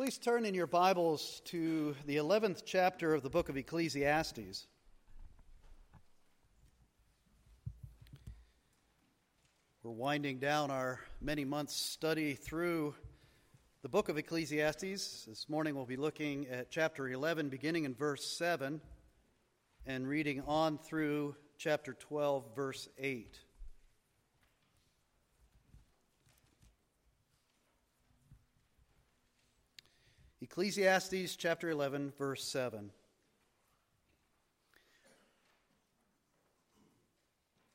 Please turn in your Bibles to the 11th chapter of the book of Ecclesiastes. We're winding down our many months study through the book of Ecclesiastes. This morning we'll be looking at chapter 11, beginning in verse 7, and reading on through chapter 12, verse 8. Ecclesiastes chapter 11, verse 7.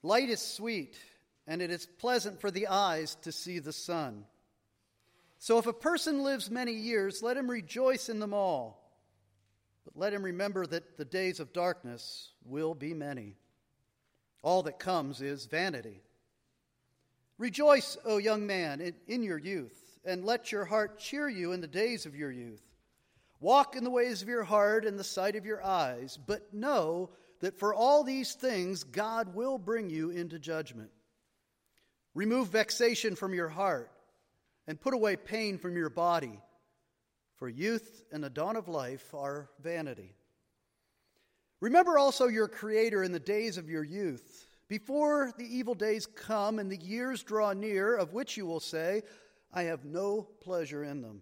Light is sweet, and it is pleasant for the eyes to see the sun. So if a person lives many years, let him rejoice in them all. But let him remember that the days of darkness will be many. All that comes is vanity. Rejoice, O young man, in, your youth and let your heart cheer you in the days of your youth. Walk in the ways of your heart and the sight of your eyes, but know that for all these things God will bring you into judgment. Remove vexation from your heart and put away pain from your body, for youth and the dawn of life are vanity. Remember also your Creator in the days of your youth, before the evil days come and the years draw near, of which you will say, I have no pleasure in them.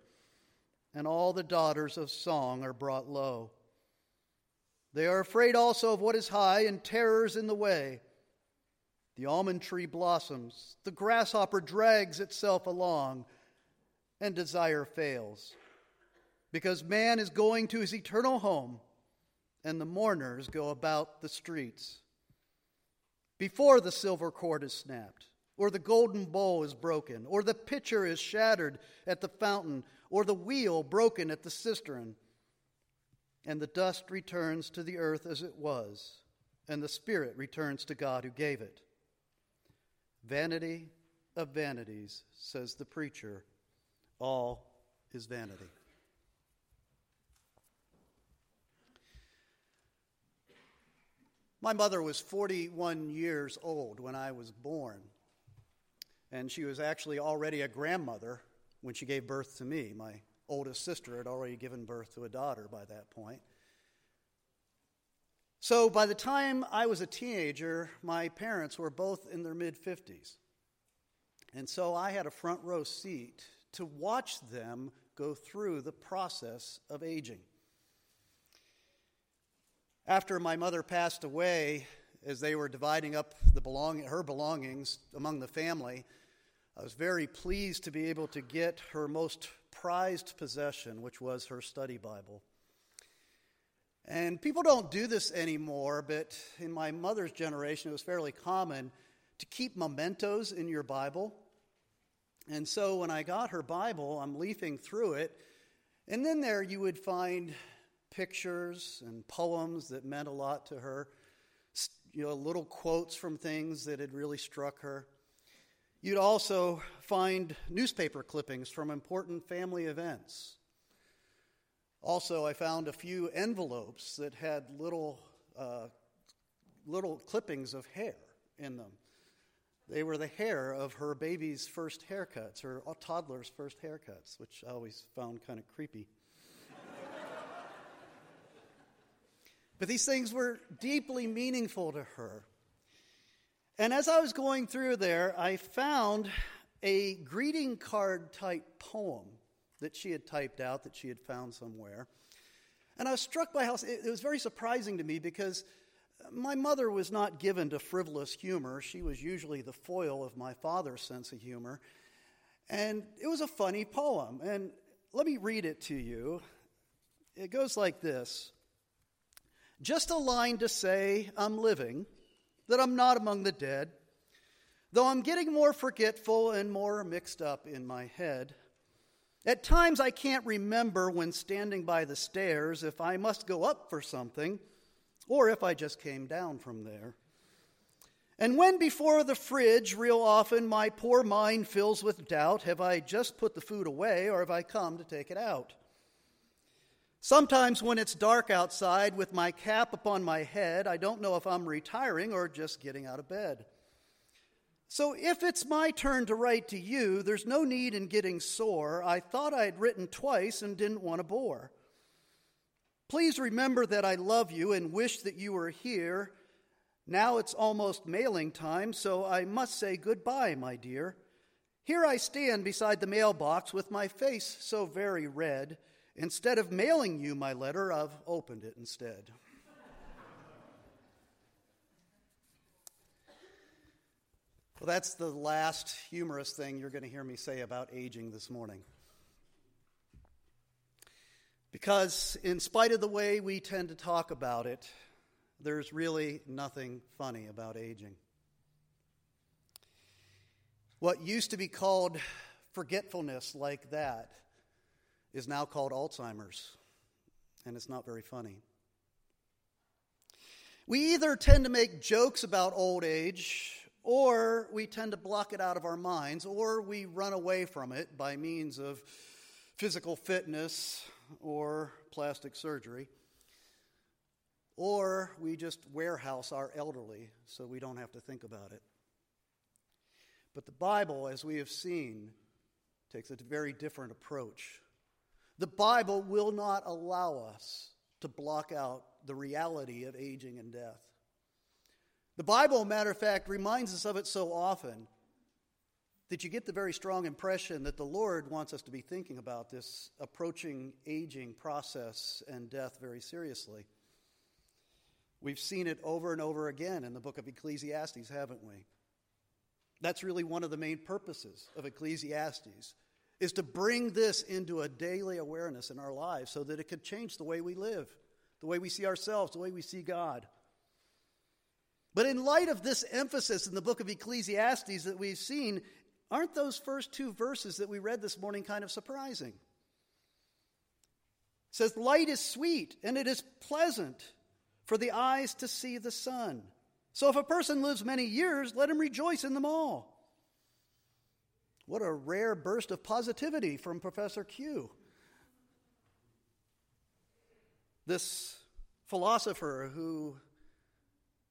and all the daughters of song are brought low. They are afraid also of what is high, and terrors in the way. The almond tree blossoms, the grasshopper drags itself along, and desire fails. Because man is going to his eternal home, and the mourners go about the streets before the silver cord is snapped, or the golden bowl is broken, or the pitcher is shattered at the fountain, or the wheel broken at the cistern. And the dust returns to the earth as it was, and the spirit returns to God who gave it. Vanity of vanities, says the preacher, all is vanity. My mother was 41 years old when I was born, and she was actually already a grandmother when she gave birth to me. My oldest sister had already given birth to a daughter by that point. So by the time I was a teenager, my parents were both in their mid 50s. And so I had a front row seat to watch them go through the process of aging. After my mother passed away, as they were dividing up belong- her belongings among the family, I was very pleased to be able to get her most prized possession, which was her study Bible. And people don't do this anymore, but in my mother's generation, it was fairly common to keep mementos in your Bible. And so when I got her Bible, I'm leafing through it, and then there you would find pictures and poems that meant a lot to her, you know, little quotes from things that had really struck her. You'd also find newspaper clippings from important family events. Also, I found a few envelopes that had little, uh, little clippings of hair in them. They were the hair of her baby's first haircuts, her toddler's first haircuts, which I always found kind of creepy. But these things were deeply meaningful to her. And as I was going through there, I found a greeting card type poem that she had typed out that she had found somewhere. And I was struck by how it was very surprising to me because my mother was not given to frivolous humor. She was usually the foil of my father's sense of humor. And it was a funny poem. And let me read it to you. It goes like this just a line to say I'm living, that I'm not among the dead, though I'm getting more forgetful and more mixed up in my head. At times, I can't remember when standing by the stairs if I must go up for something or if I just came down from there. And when before the fridge, real often my poor mind fills with doubt have I just put the food away or have I come to take it out? Sometimes when it's dark outside with my cap upon my head, I don't know if I'm retiring or just getting out of bed. So if it's my turn to write to you, there's no need in getting sore. I thought I'd written twice and didn't want to bore. Please remember that I love you and wish that you were here. Now it's almost mailing time, so I must say goodbye, my dear. Here I stand beside the mailbox with my face so very red. Instead of mailing you my letter, I've opened it instead. well, that's the last humorous thing you're going to hear me say about aging this morning. Because, in spite of the way we tend to talk about it, there's really nothing funny about aging. What used to be called forgetfulness, like that, is now called Alzheimer's, and it's not very funny. We either tend to make jokes about old age, or we tend to block it out of our minds, or we run away from it by means of physical fitness or plastic surgery, or we just warehouse our elderly so we don't have to think about it. But the Bible, as we have seen, takes a very different approach. The Bible will not allow us to block out the reality of aging and death. The Bible, matter of fact, reminds us of it so often that you get the very strong impression that the Lord wants us to be thinking about this approaching aging process and death very seriously. We've seen it over and over again in the book of Ecclesiastes, haven't we? That's really one of the main purposes of Ecclesiastes is to bring this into a daily awareness in our lives so that it could change the way we live, the way we see ourselves, the way we see God. But in light of this emphasis in the book of Ecclesiastes that we've seen, aren't those first two verses that we read this morning kind of surprising? It says, Light is sweet and it is pleasant for the eyes to see the sun. So if a person lives many years, let him rejoice in them all. What a rare burst of positivity from Professor Q. This philosopher who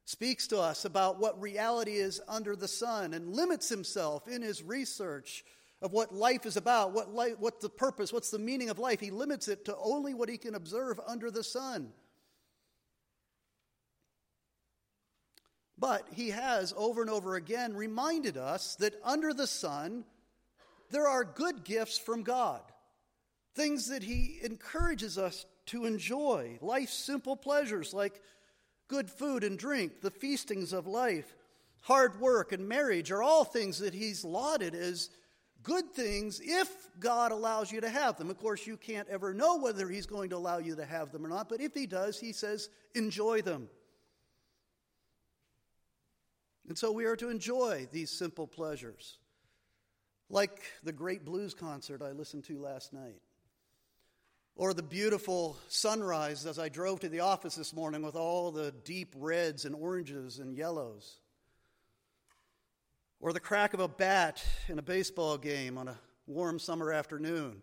speaks to us about what reality is under the sun and limits himself in his research of what life is about, what life, what's the purpose, what's the meaning of life. He limits it to only what he can observe under the sun. But he has over and over again reminded us that under the sun, there are good gifts from God, things that He encourages us to enjoy, life's simple pleasures like good food and drink, the feastings of life, hard work, and marriage are all things that He's lauded as good things if God allows you to have them. Of course, you can't ever know whether He's going to allow you to have them or not, but if He does, He says, enjoy them. And so we are to enjoy these simple pleasures like the great blues concert I listened to last night, or the beautiful sunrise as I drove to the office this morning with all the deep reds and oranges and yellows, or the crack of a bat in a baseball game on a warm summer afternoon,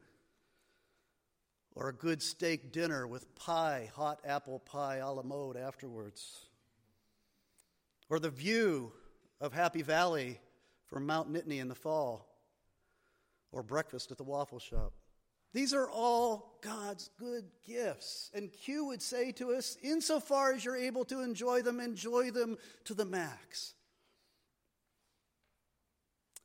or a good steak dinner with pie, hot apple pie a la mode afterwards, or the view of Happy Valley from Mount Nittany in the fall or breakfast at the waffle shop. These are all God's good gifts. And Q would say to us, insofar as you're able to enjoy them, enjoy them to the max.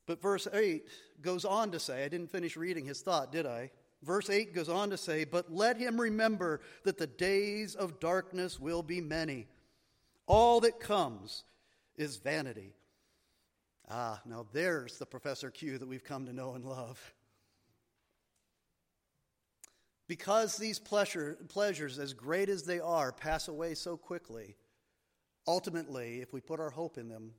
But verse 8 goes on to say, I didn't finish reading his thought, did I? Verse 8 goes on to say, But let him remember that the days of darkness will be many. All that comes is vanity. Ah, now there's the Professor Q that we've come to know and love. Because these pleasure, pleasures, as great as they are, pass away so quickly, ultimately, if we put our hope in them,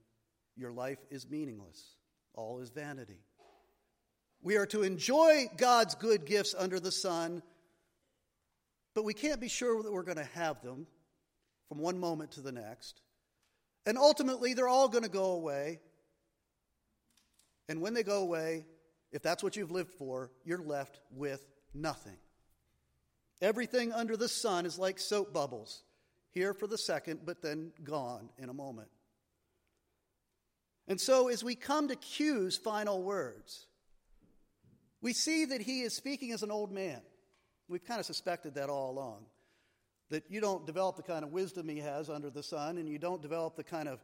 your life is meaningless. All is vanity. We are to enjoy God's good gifts under the sun, but we can't be sure that we're going to have them from one moment to the next. And ultimately, they're all going to go away. And when they go away, if that's what you've lived for, you're left with nothing. Everything under the sun is like soap bubbles, here for the second, but then gone in a moment. And so, as we come to Q's final words, we see that he is speaking as an old man. We've kind of suspected that all along. That you don't develop the kind of wisdom he has under the sun, and you don't develop the kind of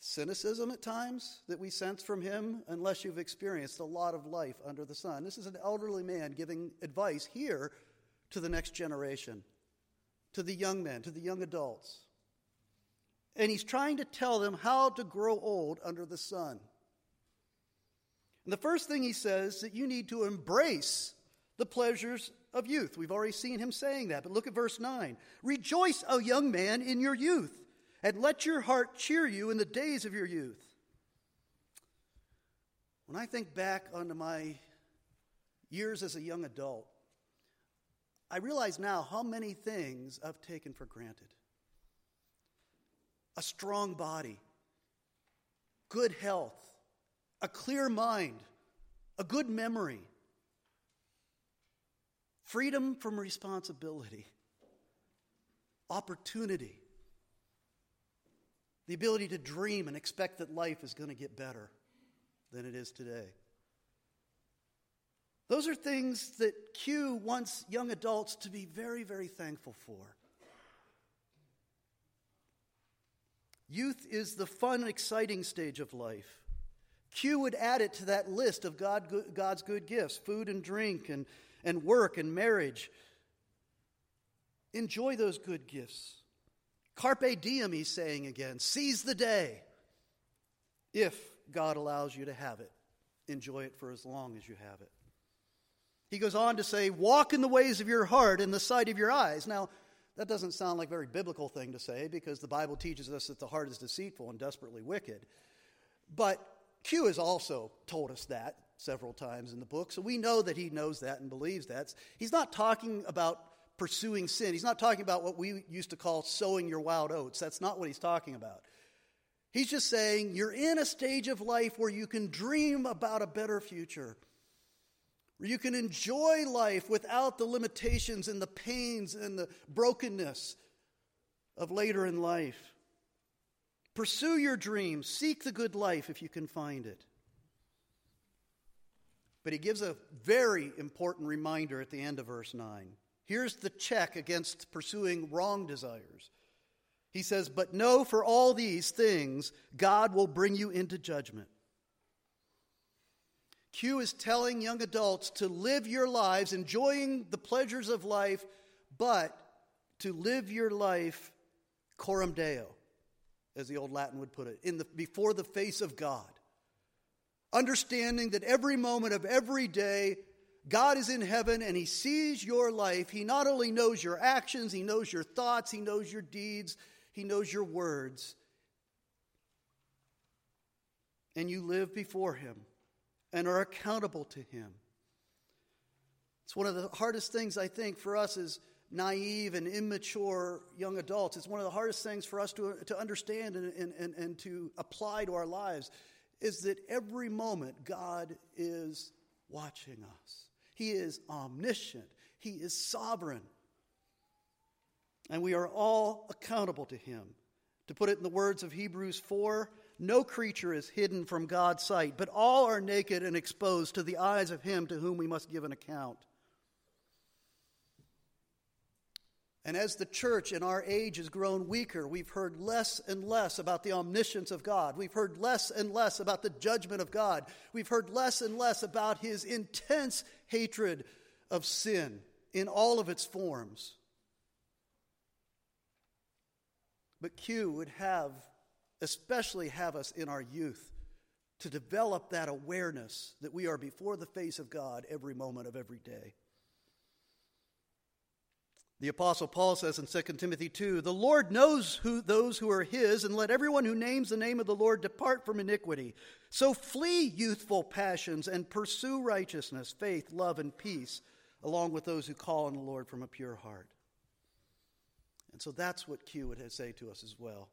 cynicism at times that we sense from him unless you've experienced a lot of life under the sun. This is an elderly man giving advice here to the next generation, to the young men, to the young adults. And he's trying to tell them how to grow old under the sun. And the first thing he says that you need to embrace the pleasures of youth. We've already seen him saying that, but look at verse 9. Rejoice, O young man, in your youth, and let your heart cheer you in the days of your youth. When I think back onto my years as a young adult, I realize now how many things I've taken for granted a strong body, good health, a clear mind, a good memory, freedom from responsibility, opportunity, the ability to dream and expect that life is going to get better than it is today. Those are things that Q wants young adults to be very, very thankful for. Youth is the fun, exciting stage of life. Q would add it to that list of God, God's good gifts food and drink, and, and work and marriage. Enjoy those good gifts. Carpe diem, he's saying again. Seize the day. If God allows you to have it, enjoy it for as long as you have it. He goes on to say, Walk in the ways of your heart in the sight of your eyes. Now, that doesn't sound like a very biblical thing to say because the Bible teaches us that the heart is deceitful and desperately wicked. But Q has also told us that several times in the book, so we know that he knows that and believes that. He's not talking about pursuing sin. He's not talking about what we used to call sowing your wild oats. That's not what he's talking about. He's just saying you're in a stage of life where you can dream about a better future, where you can enjoy life without the limitations and the pains and the brokenness of later in life. Pursue your dreams, seek the good life if you can find it. But he gives a very important reminder at the end of verse 9. Here's the check against pursuing wrong desires. He says, But know for all these things, God will bring you into judgment. Q is telling young adults to live your lives enjoying the pleasures of life, but to live your life coram deo, as the old Latin would put it, in the, before the face of God. Understanding that every moment of every day, God is in heaven and He sees your life. He not only knows your actions, He knows your thoughts, He knows your deeds, He knows your words. And you live before Him and are accountable to Him. It's one of the hardest things, I think, for us as naive and immature young adults. It's one of the hardest things for us to, to understand and, and, and, and to apply to our lives is that every moment God is watching us. He is omniscient, He is sovereign. And we are all accountable to Him. To put it in the words of Hebrews 4, no creature is hidden from God's sight, but all are naked and exposed to the eyes of him to whom we must give an account. And as the church in our age has grown weaker, we've heard less and less about the omniscience of God. We've heard less and less about the judgment of God. We've heard less and less about his intense hatred of sin in all of its forms. But Q would have especially have us in our youth to develop that awareness that we are before the face of God every moment of every day. The Apostle Paul says in 2 Timothy 2 The Lord knows who, those who are his, and let everyone who names the name of the Lord depart from iniquity. So flee youthful passions and pursue righteousness, faith, love, and peace, along with those who call on the Lord from a pure heart. And so that's what Q would say to us as well.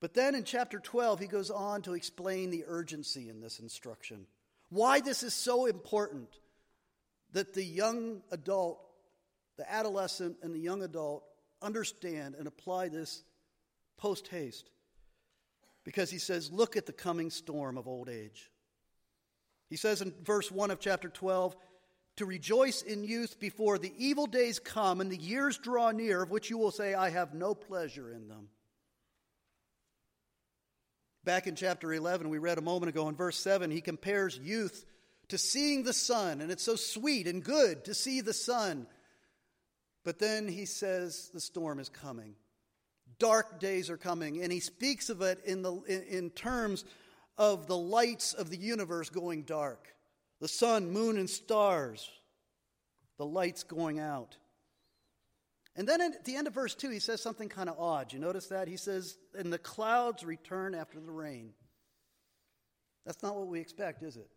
But then in chapter 12, he goes on to explain the urgency in this instruction. Why this is so important that the young adult the adolescent and the young adult understand and apply this post haste. Because he says, Look at the coming storm of old age. He says in verse 1 of chapter 12, to rejoice in youth before the evil days come and the years draw near, of which you will say, I have no pleasure in them. Back in chapter 11, we read a moment ago in verse 7, he compares youth to seeing the sun, and it's so sweet and good to see the sun. But then he says the storm is coming. Dark days are coming, and he speaks of it in, the, in, in terms of the lights of the universe going dark the sun, moon, and stars, the lights going out. And then at the end of verse 2, he says something kind of odd. You notice that? He says, And the clouds return after the rain. That's not what we expect, is it?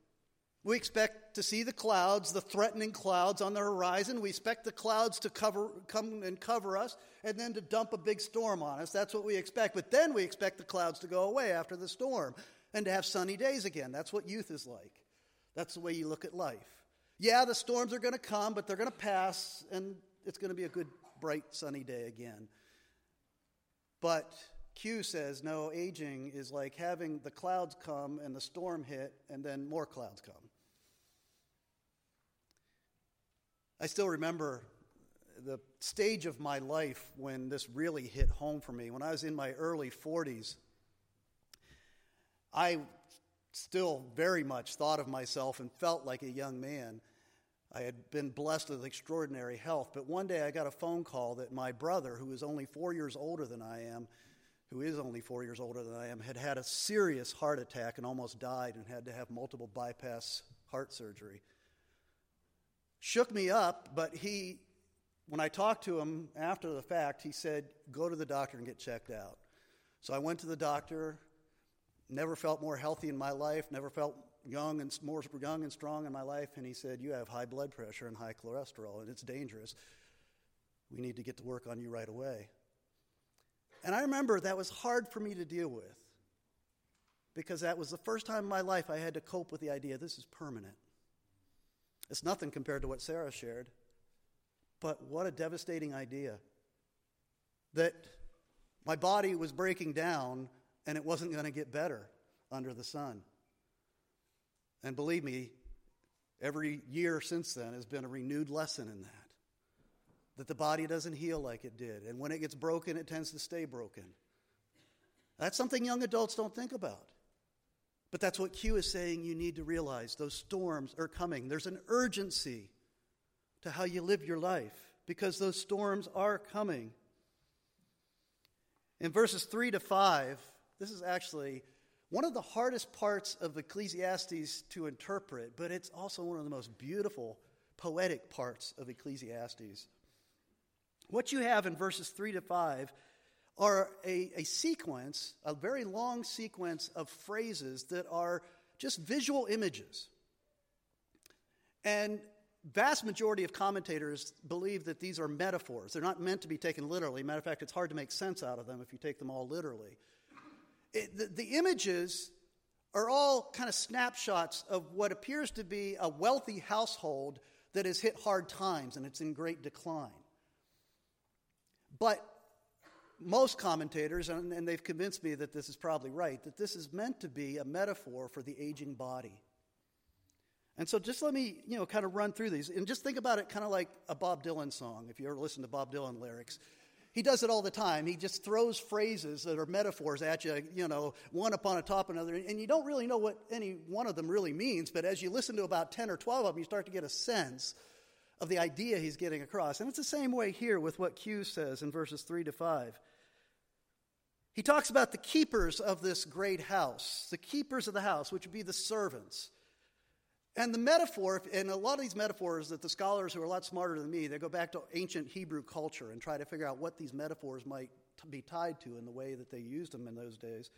We expect to see the clouds, the threatening clouds on the horizon. We expect the clouds to cover, come and cover us and then to dump a big storm on us. That's what we expect. But then we expect the clouds to go away after the storm and to have sunny days again. That's what youth is like. That's the way you look at life. Yeah, the storms are going to come, but they're going to pass and it's going to be a good, bright, sunny day again. But Q says, no, aging is like having the clouds come and the storm hit and then more clouds come. I still remember the stage of my life when this really hit home for me. When I was in my early 40s, I still very much thought of myself and felt like a young man. I had been blessed with extraordinary health, but one day I got a phone call that my brother, who is only four years older than I am, who is only four years older than I am, had had a serious heart attack and almost died and had to have multiple bypass heart surgery shook me up, but he, when I talked to him after the fact, he said, Go to the doctor and get checked out. So I went to the doctor, never felt more healthy in my life, never felt young and more young and strong in my life, and he said, You have high blood pressure and high cholesterol, and it's dangerous. We need to get to work on you right away. And I remember that was hard for me to deal with because that was the first time in my life I had to cope with the idea this is permanent. It's nothing compared to what Sarah shared. But what a devastating idea that my body was breaking down and it wasn't going to get better under the sun. And believe me, every year since then has been a renewed lesson in that. That the body doesn't heal like it did. And when it gets broken, it tends to stay broken. That's something young adults don't think about. But that's what Q is saying you need to realize. Those storms are coming. There's an urgency to how you live your life because those storms are coming. In verses 3 to 5, this is actually one of the hardest parts of Ecclesiastes to interpret, but it's also one of the most beautiful, poetic parts of Ecclesiastes. What you have in verses 3 to 5 are a, a sequence, a very long sequence of phrases that are just visual images. And vast majority of commentators believe that these are metaphors. They're not meant to be taken literally. Matter of fact, it's hard to make sense out of them if you take them all literally. It, the, the images are all kind of snapshots of what appears to be a wealthy household that has hit hard times and it's in great decline. But most commentators, and, and they've convinced me that this is probably right, that this is meant to be a metaphor for the aging body. And so just let me, you know, kind of run through these and just think about it kind of like a Bob Dylan song, if you ever listen to Bob Dylan lyrics. He does it all the time. He just throws phrases that are metaphors at you, you know, one upon a top another, and you don't really know what any one of them really means, but as you listen to about 10 or 12 of them, you start to get a sense of the idea he's getting across. And it's the same way here with what Q says in verses 3 to 5. He talks about the keepers of this great house, the keepers of the house, which would be the servants. And the metaphor, and a lot of these metaphors that the scholars who are a lot smarter than me, they go back to ancient Hebrew culture and try to figure out what these metaphors might be tied to in the way that they used them in those days.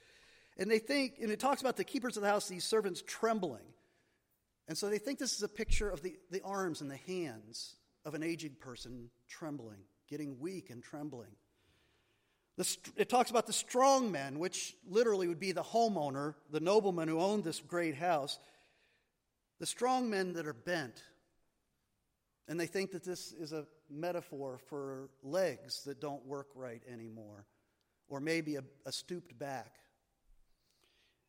And they think, and it talks about the keepers of the house, these servants trembling. And so they think this is a picture of the, the arms and the hands of an aged person trembling, getting weak and trembling. It talks about the strong men, which literally would be the homeowner, the nobleman who owned this great house the strong men that are bent. And they think that this is a metaphor for legs that don't work right anymore, or maybe a, a stooped back.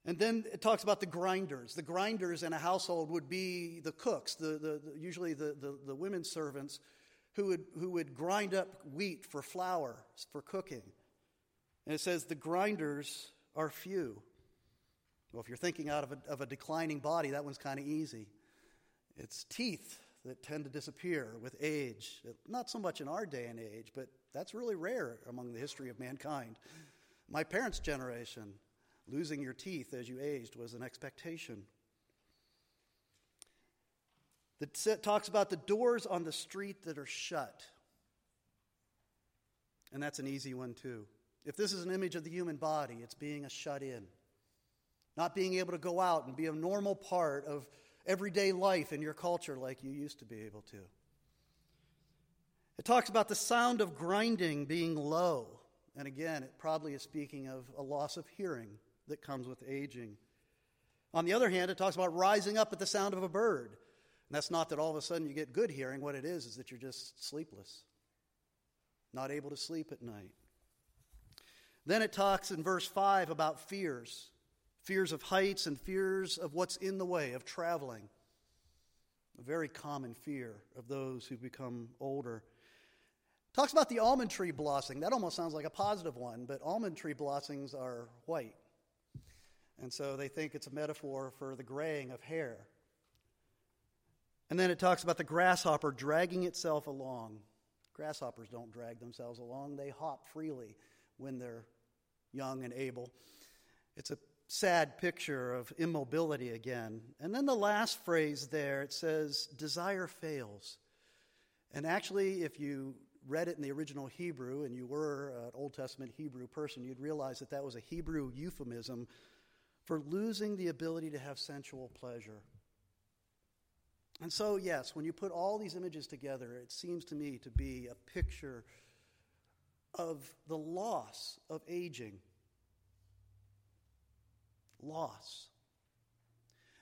And then it talks about the grinders. The grinders in a household would be the cooks, the, the, the usually the, the, the women servants who would, who would grind up wheat for flour for cooking. And it says the grinders are few. Well, if you're thinking out of a, of a declining body, that one's kind of easy. It's teeth that tend to disappear with age. Not so much in our day and age, but that's really rare among the history of mankind. My parents' generation, losing your teeth as you aged was an expectation. It talks about the doors on the street that are shut. And that's an easy one, too. If this is an image of the human body, it's being a shut in not being able to go out and be a normal part of everyday life in your culture like you used to be able to. It talks about the sound of grinding being low. And again, it probably is speaking of a loss of hearing that comes with aging. On the other hand, it talks about rising up at the sound of a bird. And that's not that all of a sudden you get good hearing. What it is, is that you're just sleepless, not able to sleep at night. Then it talks in verse 5 about fears fears of heights and fears of what's in the way of traveling. A very common fear of those who become older. Talks about the almond tree blossoming. That almost sounds like a positive one, but almond tree blossoms are white. And so they think it's a metaphor for the graying of hair. And then it talks about the grasshopper dragging itself along. Grasshoppers don't drag themselves along, they hop freely when they're young and able. It's a sad picture of immobility again. And then the last phrase there, it says, desire fails. And actually, if you read it in the original Hebrew and you were an Old Testament Hebrew person, you'd realize that that was a Hebrew euphemism for losing the ability to have sensual pleasure. And so, yes, when you put all these images together, it seems to me to be a picture of the loss of aging loss.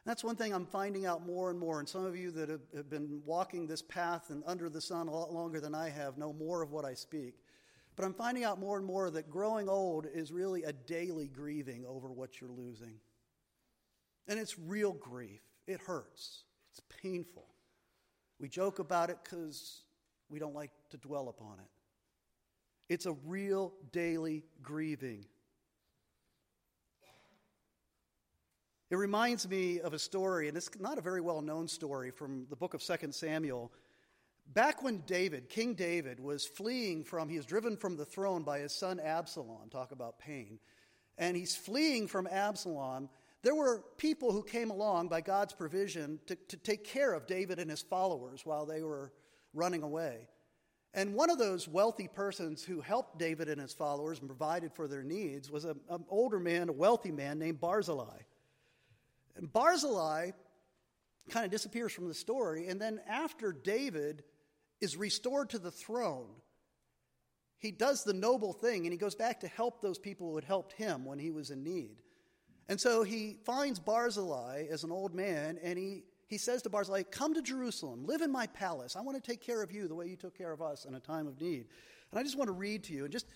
That's one thing I'm finding out more and more. And some of you that have been walking this path and under the sun a lot longer than I have know more of what I speak. But I'm finding out more and more that growing old is really a daily grieving over what you're losing. And it's real grief. It hurts, it's painful. We joke about it because we don't like to dwell upon it. It's a real daily grieving. It reminds me of a story, and it's not a very well known story from the book of 2 Samuel. Back when David, King David, was fleeing from, he was driven from the throne by his son Absalom, talk about pain, and he's fleeing from Absalom. There were people who came along by God's provision to, to take care of David and his followers while they were running away. And one of those wealthy persons who helped David and his followers and provided for their needs was an older man, a wealthy man named Barzillai. And Barzillai kind of disappears from the story. And then after David is restored to the throne, he does the noble thing and he goes back to help those people who had helped him when he was in need. And so he finds Barzillai as an old man and he, he says to Barzillai, Come to Jerusalem, live in my palace. I want to take care of you the way you took care of us in a time of need. And I just want to read to you and just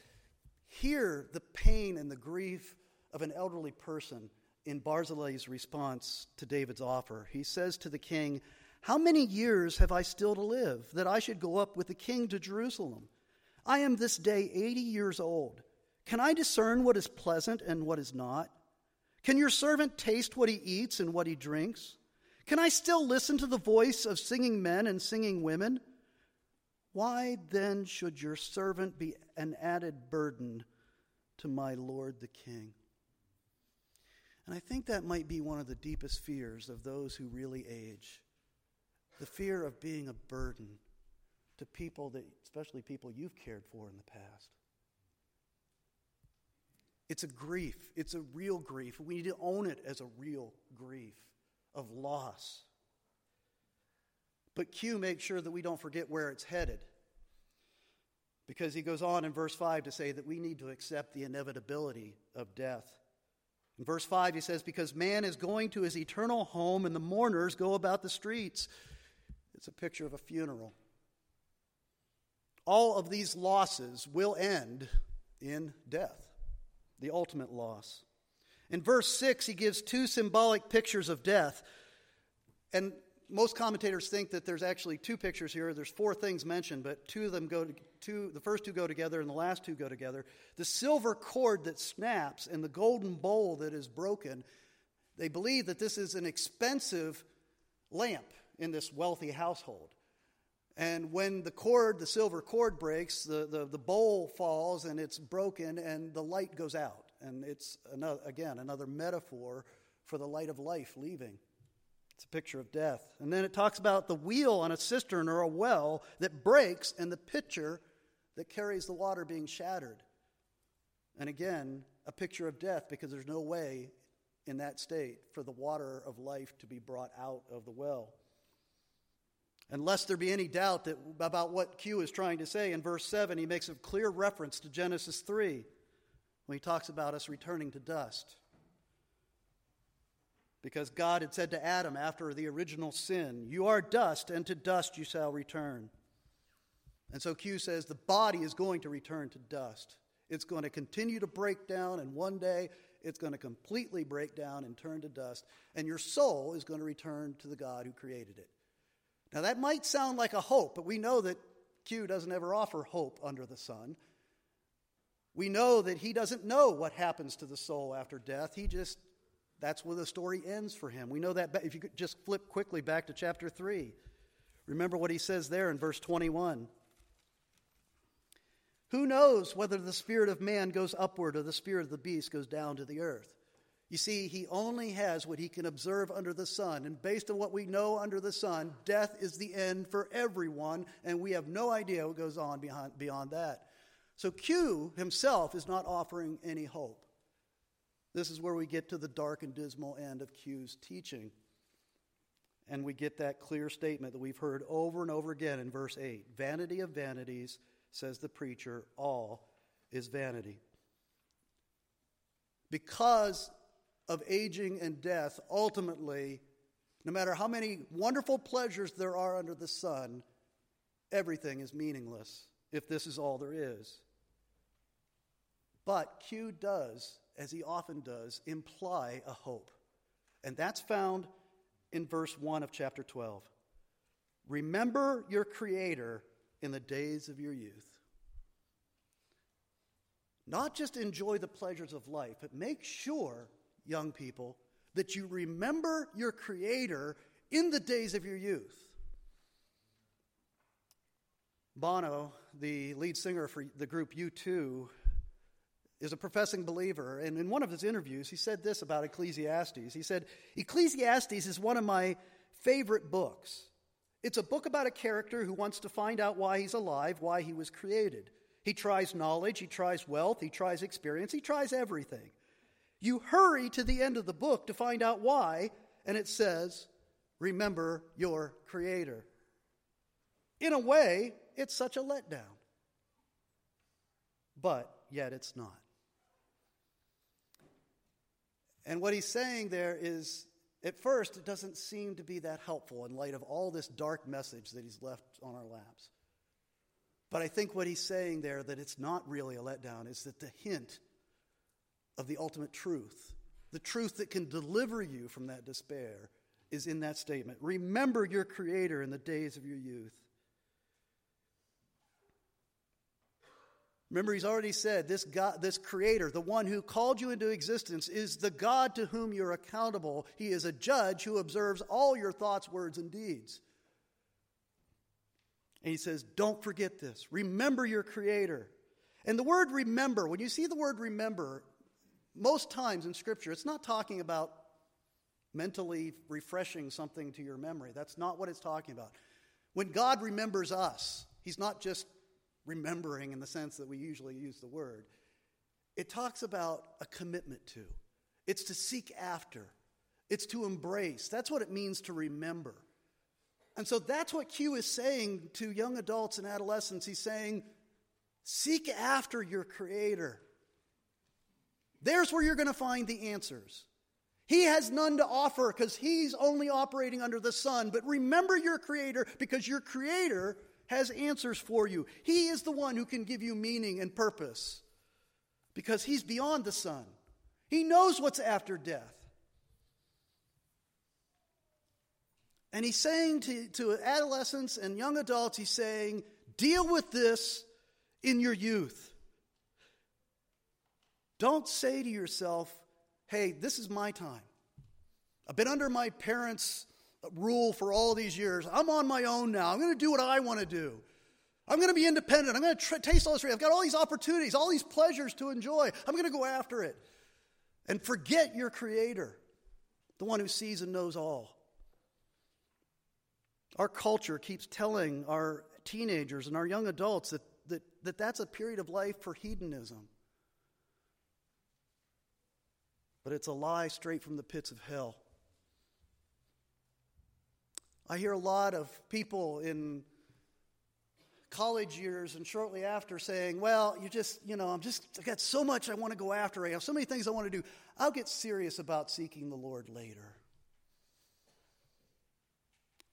hear the pain and the grief of an elderly person in Barzillai's response to David's offer. He says to the king, How many years have I still to live that I should go up with the king to Jerusalem? I am this day 80 years old. Can I discern what is pleasant and what is not? Can your servant taste what he eats and what he drinks? Can I still listen to the voice of singing men and singing women? Why then should your servant be an added burden to my lord the king? And I think that might be one of the deepest fears of those who really age the fear of being a burden to people that, especially people you've cared for in the past. It's a grief. It's a real grief. We need to own it as a real grief of loss. But Q makes sure that we don't forget where it's headed. Because he goes on in verse 5 to say that we need to accept the inevitability of death. In verse 5, he says, Because man is going to his eternal home and the mourners go about the streets. It's a picture of a funeral. All of these losses will end in death, the ultimate loss. In verse 6, he gives two symbolic pictures of death. And most commentators think that there's actually two pictures here. There's four things mentioned, but two of them go to, two, the first two go together and the last two go together. The silver cord that snaps and the golden bowl that is broken, they believe that this is an expensive lamp in this wealthy household. And when the cord, the silver cord breaks, the, the, the bowl falls and it's broken and the light goes out. And it's, another, again, another metaphor for the light of life leaving. It's a picture of death. And then it talks about the wheel on a cistern or a well that breaks and the pitcher that carries the water being shattered. And again, a picture of death because there's no way in that state for the water of life to be brought out of the well. And lest there be any doubt that, about what Q is trying to say, in verse 7, he makes a clear reference to Genesis 3 when he talks about us returning to dust. Because God had said to Adam after the original sin, You are dust, and to dust you shall return. And so Q says the body is going to return to dust. It's going to continue to break down, and one day it's going to completely break down and turn to dust, and your soul is going to return to the God who created it. Now, that might sound like a hope, but we know that Q doesn't ever offer hope under the sun. We know that he doesn't know what happens to the soul after death. He just that's where the story ends for him. We know that if you could just flip quickly back to chapter 3. Remember what he says there in verse 21. Who knows whether the spirit of man goes upward or the spirit of the beast goes down to the earth? You see, he only has what he can observe under the sun. And based on what we know under the sun, death is the end for everyone, and we have no idea what goes on beyond, beyond that. So Q himself is not offering any hope. This is where we get to the dark and dismal end of Q's teaching. And we get that clear statement that we've heard over and over again in verse 8 Vanity of vanities, says the preacher, all is vanity. Because of aging and death, ultimately, no matter how many wonderful pleasures there are under the sun, everything is meaningless if this is all there is. But Q does as he often does, imply a hope. And that's found in verse 1 of chapter 12. Remember your Creator in the days of your youth. Not just enjoy the pleasures of life, but make sure, young people, that you remember your Creator in the days of your youth. Bono, the lead singer for the group U2, is a professing believer. And in one of his interviews, he said this about Ecclesiastes. He said, Ecclesiastes is one of my favorite books. It's a book about a character who wants to find out why he's alive, why he was created. He tries knowledge, he tries wealth, he tries experience, he tries everything. You hurry to the end of the book to find out why, and it says, Remember your Creator. In a way, it's such a letdown. But yet it's not. And what he's saying there is, at first, it doesn't seem to be that helpful in light of all this dark message that he's left on our laps. But I think what he's saying there, that it's not really a letdown, is that the hint of the ultimate truth, the truth that can deliver you from that despair, is in that statement. Remember your Creator in the days of your youth. Remember, he's already said this God, this creator, the one who called you into existence, is the God to whom you're accountable. He is a judge who observes all your thoughts, words, and deeds. And he says, Don't forget this. Remember your creator. And the word remember, when you see the word remember, most times in Scripture, it's not talking about mentally refreshing something to your memory. That's not what it's talking about. When God remembers us, He's not just remembering in the sense that we usually use the word. It talks about a commitment to, it's to seek after, it's to embrace. That's what it means to remember. And so that's what Q is saying to young adults and adolescents. He's saying, seek after your Creator. There's where you're going to find the answers. He has none to offer because he's only operating under the sun. But remember your Creator because your Creator has answers for you. He is the one who can give you meaning and purpose because he's beyond the sun. He knows what's after death. And he's saying to, to adolescents and young adults, he's saying, deal with this in your youth. Don't say to yourself, hey, this is my time. I've been under my parents' rule for all these years. I'm on my own now. I'm going to do what I want to do. I'm going to be independent. I'm going to taste all this. I've got all these opportunities, all these pleasures to enjoy. I'm going to go after it. And forget your Creator, the one who sees and knows all. Our culture keeps telling our teenagers and our young adults that, that, that that's a period of life for hedonism. But it's a lie straight from the pits of hell. I hear a lot of people in college years and shortly after saying, Well, you just, you know, I'm just, I've got so much I want to go after. I have so many things I want to do. I'll get serious about seeking the Lord later.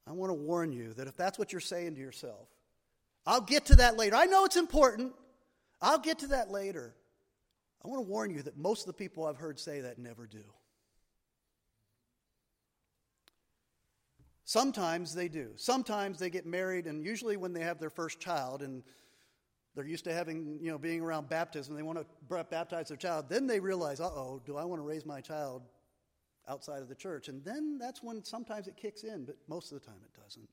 I want to warn you that if that's what you're saying to yourself, I'll get to that later. I know it's important. I'll get to that later. I want to warn you that most of the people I've heard say that never do. Sometimes they do. Sometimes they get married, and usually when they have their first child, and they're used to having, you know, being around baptism, they want to baptize their child, then they realize, uh oh, do I want to raise my child outside of the church. And then that's when sometimes it kicks in, but most of the time it doesn't.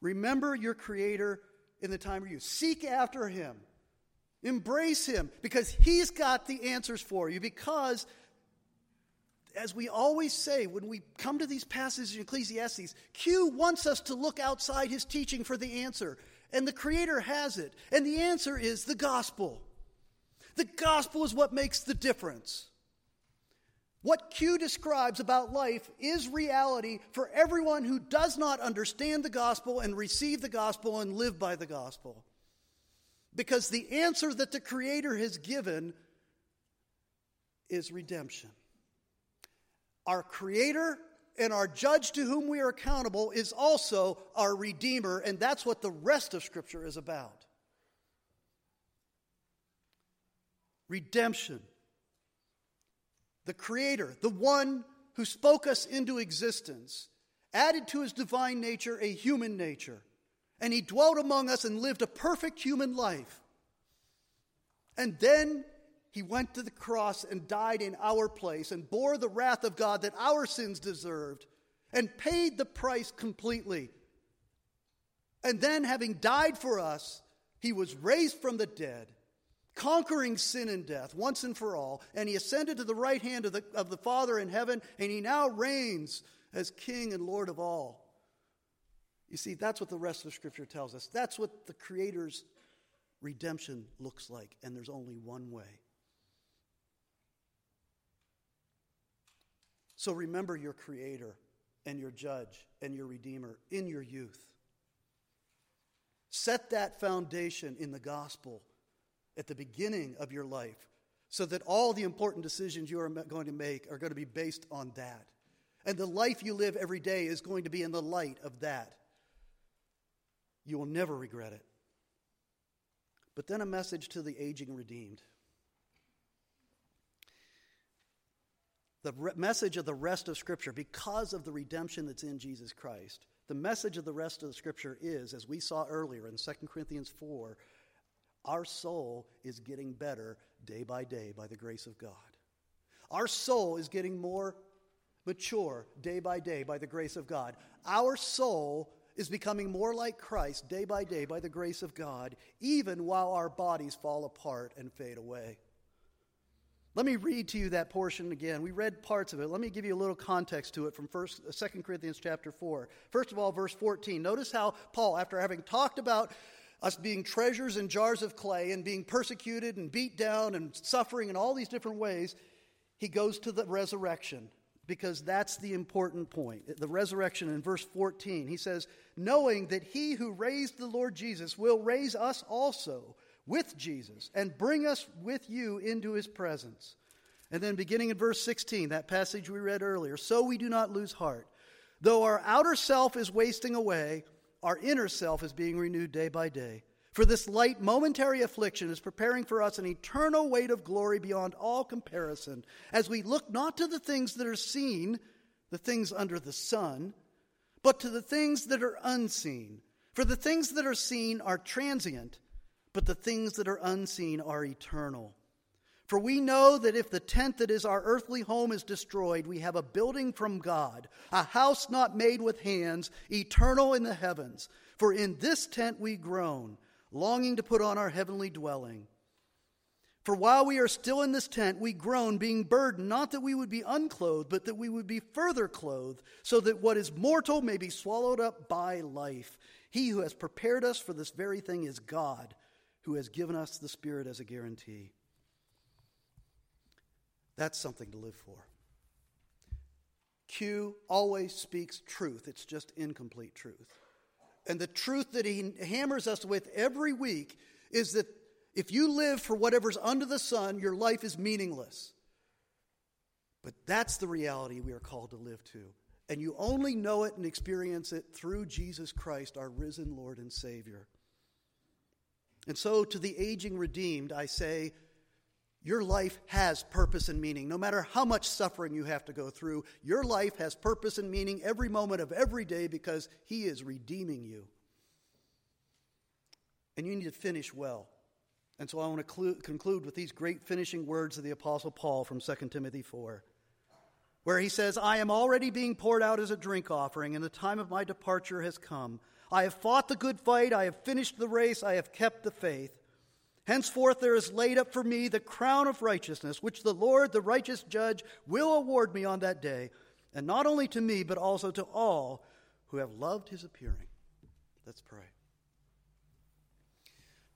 Remember your Creator in the time of you. Seek after Him. Embrace Him because He's got the answers for you. Because, as we always say when we come to these passages in Ecclesiastes, Q wants us to look outside His teaching for the answer. And the Creator has it. And the answer is the gospel. The gospel is what makes the difference. What Q describes about life is reality for everyone who does not understand the gospel and receive the gospel and live by the gospel. Because the answer that the Creator has given is redemption. Our Creator and our judge to whom we are accountable is also our Redeemer, and that's what the rest of Scripture is about. Redemption the Creator, the one who spoke us into existence, added to his divine nature a human nature. And he dwelt among us and lived a perfect human life. And then he went to the cross and died in our place and bore the wrath of God that our sins deserved and paid the price completely. And then, having died for us, he was raised from the dead conquering sin and death once and for all, and he ascended to the right hand of the, of the Father in heaven, and he now reigns as King and Lord of all. You see, that's what the rest of Scripture tells us. That's what the Creator's redemption looks like, and there's only one way. So remember your Creator and your Judge and your Redeemer in your youth. Set that foundation in the gospel at the beginning of your life so that all the important decisions you are going to make are going to be based on that. And the life you live every day is going to be in the light of that. You will never regret it. But then a message to the aging redeemed. The re- message of the rest of Scripture, because of the redemption that's in Jesus Christ, the message of the rest of the Scripture is, as we saw earlier in 2 Corinthians 4, our soul is getting better day by day by the grace of God. Our soul is getting more mature day by day by the grace of God. Our soul is becoming more like Christ day by day by the grace of God, even while our bodies fall apart and fade away. Let me read to you that portion again. We read parts of it. Let me give you a little context to it from first, 2 uh, Corinthians chapter 4. First of all, verse 14. Notice how Paul, after having talked about us being treasures in jars of clay and being persecuted and beat down and suffering in all these different ways, he goes to the resurrection because that's the important point. The resurrection in verse 14. He says, Knowing that he who raised the Lord Jesus will raise us also with Jesus and bring us with you into his presence. And then beginning in verse 16, that passage we read earlier, so we do not lose heart. Though our outer self is wasting away, our inner self is being renewed day by day. For this light momentary affliction is preparing for us an eternal weight of glory beyond all comparison, as we look not to the things that are seen, the things under the sun, but to the things that are unseen. For the things that are seen are transient, but the things that are unseen are eternal. For we know that if the tent that is our earthly home is destroyed, we have a building from God, a house not made with hands, eternal in the heavens. For in this tent we groan, longing to put on our heavenly dwelling. For while we are still in this tent, we groan, being burdened, not that we would be unclothed, but that we would be further clothed, so that what is mortal may be swallowed up by life. He who has prepared us for this very thing is God who has given us the Spirit as a guarantee. That's something to live for. Q always speaks truth, it's just incomplete truth. And the truth that he hammers us with every week is that if you live for whatever's under the sun, your life is meaningless. But that's the reality we are called to live to. And you only know it and experience it through Jesus Christ, our risen Lord and Savior. And so, to the aging redeemed, I say, your life has purpose and meaning. No matter how much suffering you have to go through, your life has purpose and meaning every moment of every day because He is redeeming you. And you need to finish well. And so I want to conclude with these great finishing words of the Apostle Paul from 2 Timothy 4, where he says, I am already being poured out as a drink offering, and the time of my departure has come. I have fought the good fight, I have finished the race, I have kept the faith. Henceforth there is laid up for me the crown of righteousness, which the Lord, the righteous judge, will award me on that day, and not only to me, but also to all who have loved his appearing. Let's pray.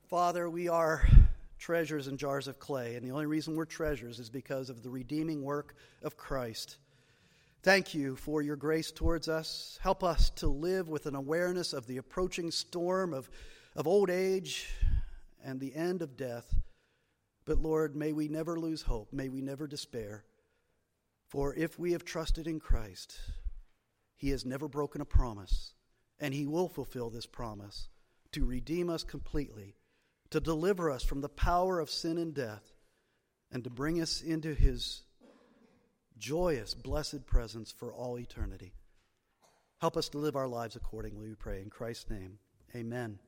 Father, we are treasures in jars of clay, and the only reason we're treasures is because of the redeeming work of Christ. Thank you for your grace towards us. Help us to live with an awareness of the approaching storm of, of old age and the end of death. But Lord, may we never lose hope. May we never despair. For if we have trusted in Christ, He has never broken a promise, and He will fulfill this promise to redeem us completely, to deliver us from the power of sin and death, and to bring us into His joyous, blessed presence for all eternity. Help us to live our lives accordingly, we pray. In Christ's name, amen.